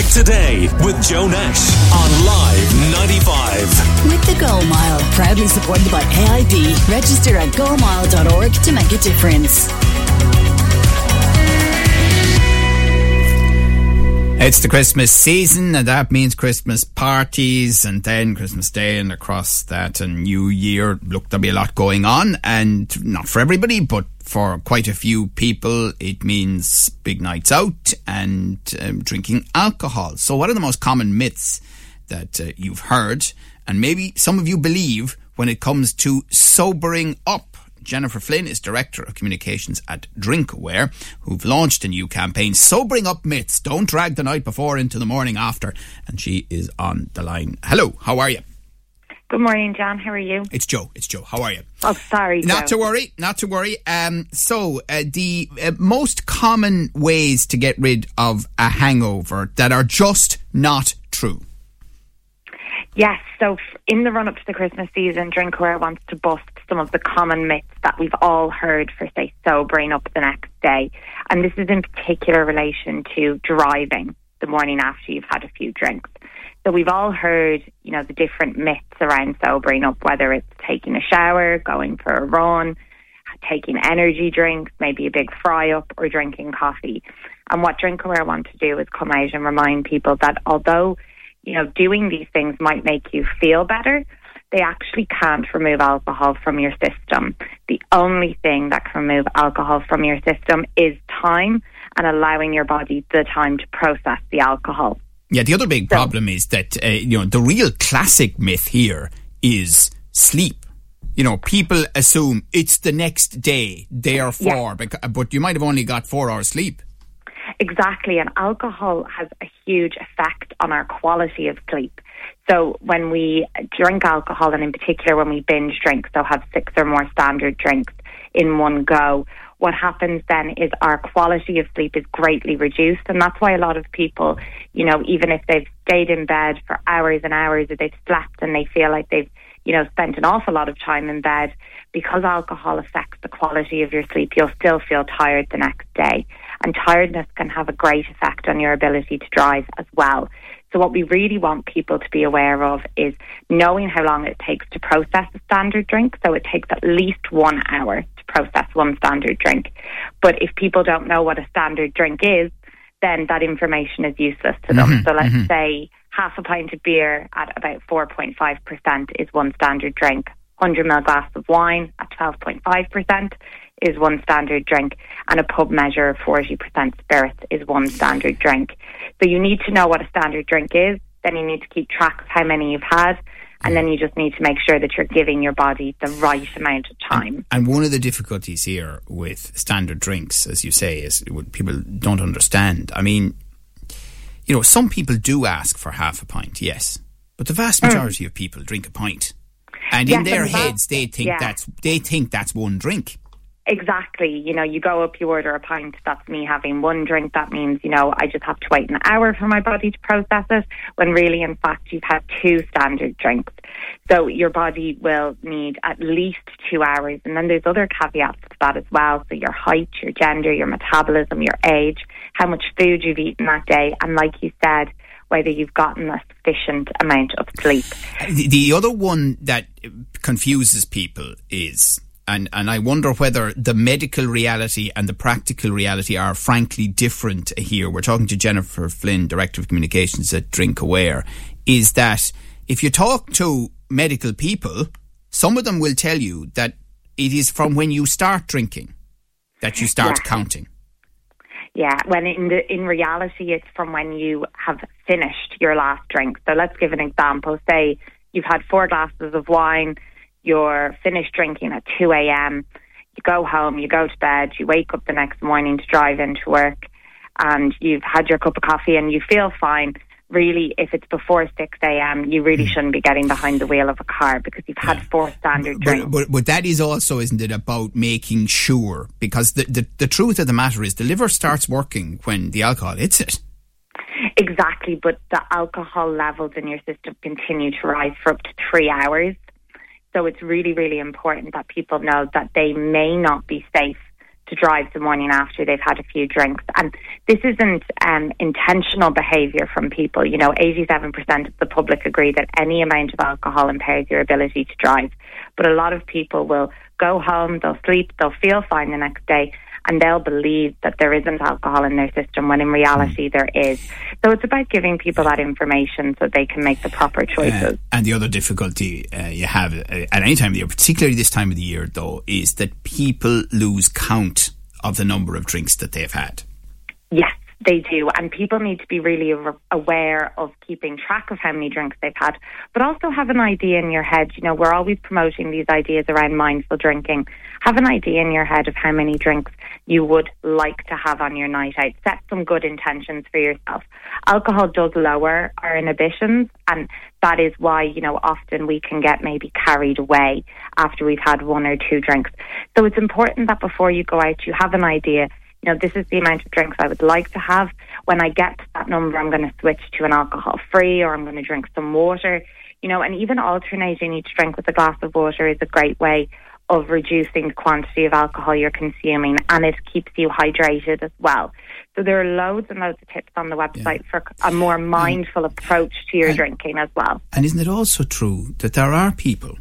Limerick Today with Joe Nash on Live 95. With the Go Mile, proudly supported by AIB. Register at gomile.org to make a difference. It's the Christmas season, and that means Christmas parties, and then Christmas Day, and across that, and New Year. Look, there'll be a lot going on, and not for everybody, but for quite a few people, it means big nights out and um, drinking alcohol. So, what are the most common myths that uh, you've heard, and maybe some of you believe when it comes to sobering up? Jennifer Flynn is Director of Communications at Drinkaware, who've launched a new campaign, Sobering Up Myths. Don't drag the night before into the morning after. And she is on the line. Hello, how are you? Good morning, John. How are you? It's Joe. It's Joe. How are you? Oh, sorry. Not Joe. to worry. Not to worry. Um, so, uh, the uh, most common ways to get rid of a hangover that are just not true. Yes, so in the run up to the Christmas season, Drinkaware wants to bust some of the common myths that we've all heard for, say, sobering up the next day. And this is in particular relation to driving the morning after you've had a few drinks. So we've all heard, you know, the different myths around sobering up, whether it's taking a shower, going for a run, taking energy drinks, maybe a big fry up, or drinking coffee. And what Drinkaware want to do is come out and remind people that although, you know, doing these things might make you feel better, they actually can't remove alcohol from your system. The only thing that can remove alcohol from your system is time and allowing your body the time to process the alcohol. Yeah, the other big So- problem is that, uh, you know, the real classic myth here is sleep. You know, people assume it's the next day, therefore, beca- but you might have only got four hours sleep. Exactly, and alcohol has a huge effect on our quality of sleep. So when we drink alcohol, and in particular when we binge drink, so have six or more standard drinks in one go, what happens then is our quality of sleep is greatly reduced, and that's why a lot of people, you know, even if they've stayed in bed for hours and hours, or they've slept and they feel like they've, you know, spent an awful lot of time in bed, because alcohol affects the quality of your sleep, you'll still feel tired the next day. And tiredness can have a great effect on your ability to drive as well. So, what we really want people to be aware of is knowing how long it takes to process a standard drink. So, it takes at least one hour to process one standard drink. But if people don't know what a standard drink is, then that information is useless to them. Mm-hmm, so, let's mm-hmm. say half a pint of beer at about 4.5% is one standard drink. 100 ml glass of wine 12.5% is one standard drink, and a pub measure of 40% spirits is one standard drink. So you need to know what a standard drink is, then you need to keep track of how many you've had, and then you just need to make sure that you're giving your body the right amount of time. And one of the difficulties here with standard drinks, as you say, is what people don't understand. I mean, you know, some people do ask for half a pint, yes, but the vast hmm. majority of people drink a pint, and in Mm. Their and heads they think yeah. that's they think that's one drink. Exactly. You know, you go up, you order a pint, that's me having one drink. That means, you know, I just have to wait an hour for my body to process it, when really, in fact, you've had two standard drinks. So your body will need at least two hours. And then there's other caveats to that as well. So your height, your gender, your metabolism, your age, how much food you've eaten that day, and like you said, whether you've gotten a sufficient amount of sleep. The, the other one that confuses people is, and, and I wonder whether the medical reality and the practical reality are frankly different here. We're talking to Jennifer Flynn, Director of Communications at Drink Aware, is that if you talk to medical people, some of them will tell you that it is from when you start drinking that you start Yeah. counting. Yeah, when in the in reality, it's from when you have finished your last drink. So let's give an example. Say you've had four glasses of wine, you're finished drinking at two a.m. You go home, you go to bed, you wake up the next morning to drive into work, and you've had your cup of coffee and you feel fine. Really, if it's before six a.m., you really hmm. shouldn't be getting behind the wheel of a car because you've had four standard drinks. But, but, but that is also, isn't it, about making sure? Because the, the, the truth of the matter is the liver starts working when the alcohol hits it. Exactly, but the alcohol levels in your system continue to rise for up to three hours. So it's really, really important that people know that they may not be safe to drive the morning after they've had a few drinks. And this isn't um, intentional behaviour from people. You know, 87% of the public agree that any amount of alcohol impairs your ability to drive. But a lot of people will go home, they'll sleep, they'll feel fine the next day, and they'll believe that there isn't alcohol in their system when in reality mm. there is. So it's about giving people that information so they can make the proper choices. Uh, and the other difficulty uh, you have uh, at any time of the year, particularly this time of the year, though, is that people lose count of the number of drinks that they've had. Yes. They do, and people need to be really aware of keeping track of how many drinks they've had, but also have an idea in your head. You know, we're always promoting these ideas around mindful drinking. Have an idea in your head of how many drinks you would like to have on your night out. Set some good intentions for yourself. Alcohol does lower our inhibitions, and that is why, you know, often we can get maybe carried away after we've had one or two drinks. So it's important that before you go out, you have an idea you know, this is the amount of drinks I would like to have. When I get to that number, I'm going to switch to an alcohol free or I'm going to drink some water. You know, and even alternating each drink with a glass of water is a great way of reducing the quantity of alcohol you're consuming and it keeps you hydrated as well. So there are loads and loads of tips on the website yeah. for a more mindful and, approach to your and, drinking as well. And isn't it also true that there are people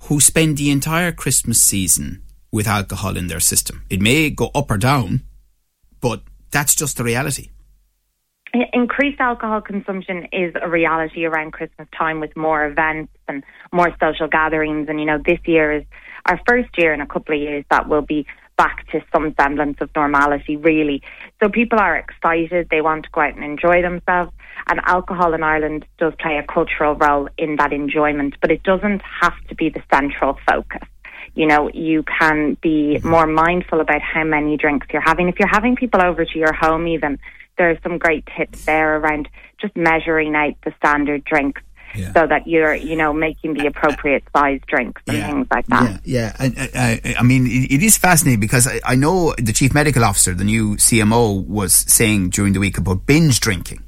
who spend the entire Christmas season with alcohol in their system. It may go up or down, but that's just the reality. Increased alcohol consumption is a reality around Christmas time with more events and more social gatherings. And, you know, this year is our first year in a couple of years that will be back to some semblance of normality, really. So people are excited, they want to go out and enjoy themselves. And alcohol in Ireland does play a cultural role in that enjoyment, but it doesn't have to be the central focus you know, you can be mm-hmm. more mindful about how many drinks you're having. If you're having people over to your home, even, there are some great tips there around just measuring out the standard drinks. Yeah. So that you're, you know, making the appropriate size drinks and yeah. things like that. Yeah, yeah. And, uh, I mean, it, it is fascinating because I, I know the chief medical officer, the new CMO, was saying during the week about binge drinking.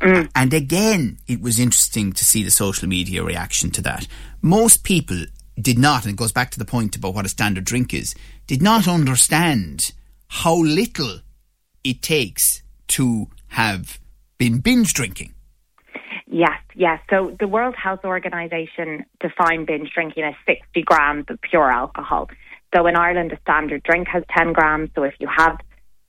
Mm. And again, it was interesting to see the social media reaction to that. Most people did not, and it goes back to the point about what a standard drink is, did not understand how little it takes to have been binge drinking. Yes, yes. So the World Health Organization defined binge drinking as 60 grams of pure alcohol. So in Ireland, a standard drink has 10 grams. So if you have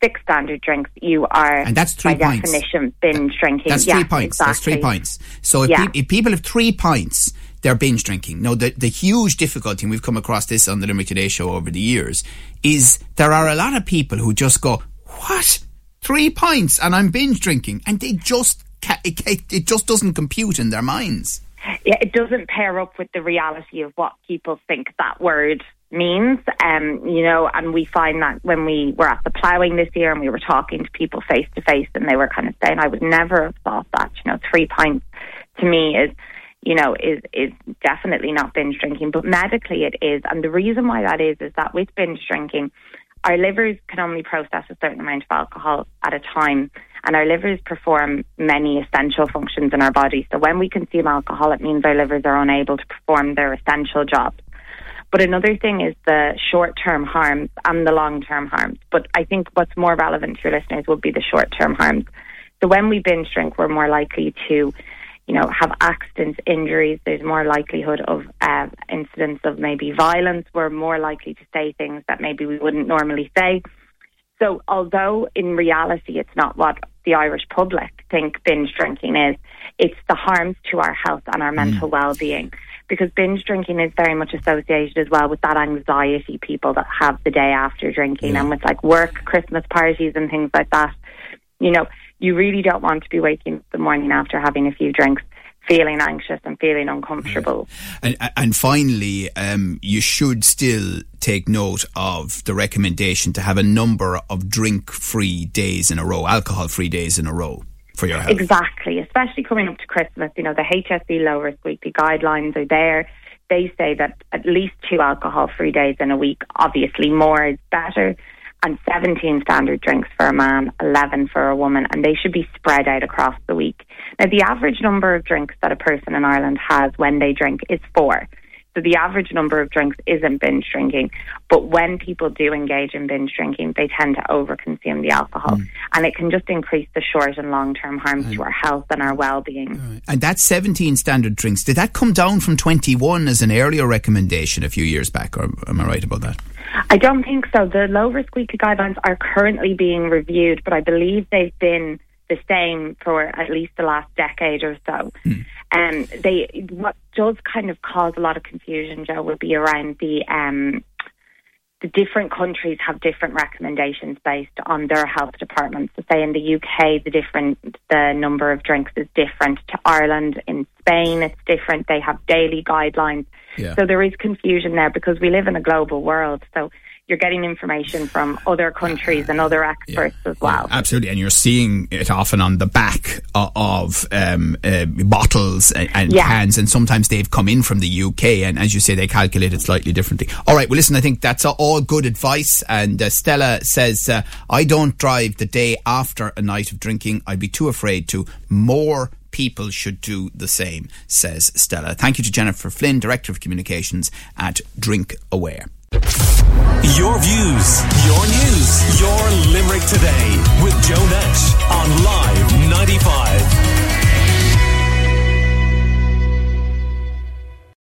six standard drinks, you are, and that's three by pints. definition, binge drinking. That's three pints. Exactly. That's three pints. So if, yeah. pe- if people have three pints, they're binge drinking. Now, the, the huge difficulty, and we've come across this on the Limerick Today show over the years, is there are a lot of people who just go, what? Three pints and I'm binge drinking. And they just, it, it just doesn't compute in their minds. Yeah, it doesn't pair up with the reality of what people think that word means. Um, you know, and we find that when we were at the ploughing this year and we were talking to people face to face and they were kind of saying, I would never have thought that, you know, three pints to me is you know, is is definitely not binge drinking, but medically it is. And the reason why that is is that with binge drinking, our livers can only process a certain amount of alcohol at a time, and our livers perform many essential functions in our body. So when we consume alcohol, it means our livers are unable to perform their essential jobs. But another thing is the short term harms and the long term harms. But I think what's more relevant to your listeners would be the short term harms. So when we binge drink, we're more likely to you know, have accidents, injuries, there's more likelihood of uh, incidents of maybe violence. We're more likely to say things that maybe we wouldn't normally say. So, although in reality it's not what the Irish public think binge drinking is, it's the harms to our health and our mental mm. well-being. Because binge drinking is very much associated as well with that anxiety people that have the day after drinking yeah. and with like work, Christmas parties and things like that. You know, you really don't want to be waking the morning after having a few drinks feeling anxious and feeling uncomfortable. And, and finally, um, you should still take note of the recommendation to have a number of drink free days in a row, alcohol free days in a row. For your health. Exactly, especially coming up to Christmas. You know, the HSE low risk weekly guidelines are there. They say that at least two alcohol free days in a week, obviously more is better and 17 standard drinks for a man, 11 for a woman, and they should be spread out across the week. Now, the average number of drinks that a person in Ireland has when they drink is four. So the average number of drinks isn't binge drinking. But when people do engage in binge drinking, they tend to overconsume the alcohol. Mm. And it can just increase the short and long term harms mm. to our health and our well being. Right. And that 17 standard drinks, did that come down from 21 as an earlier recommendation a few years back? Or am I right about that? I don't think so. The low risk weekly guidelines are currently being reviewed, but I believe they've been the same for at least the last decade or so. Mm. Um, they what does kind of cause a lot of confusion, Joe, would be around the um, the different countries have different recommendations based on their health departments. So, say in the UK, the different the number of drinks is different to Ireland. In Spain, it's different. They have daily guidelines. Yeah. So there is confusion there because we live in a global world. So you're getting information from other countries and other experts yeah, as well. Yeah, absolutely, and you're seeing it often on the back of um, uh, bottles and, and yeah. cans, and sometimes they've come in from the UK, and as you say, they calculate it slightly differently. All right, well, listen, I think that's all good advice. And uh, Stella says, uh, I don't drive the day after a night of drinking. I'd be too afraid to. More people should do the same, says Stella. Thank you to Jennifer Flynn, Director of Communications at Drink Aware. Your views, your news, your Limerick today with Joe Nash on Live 90.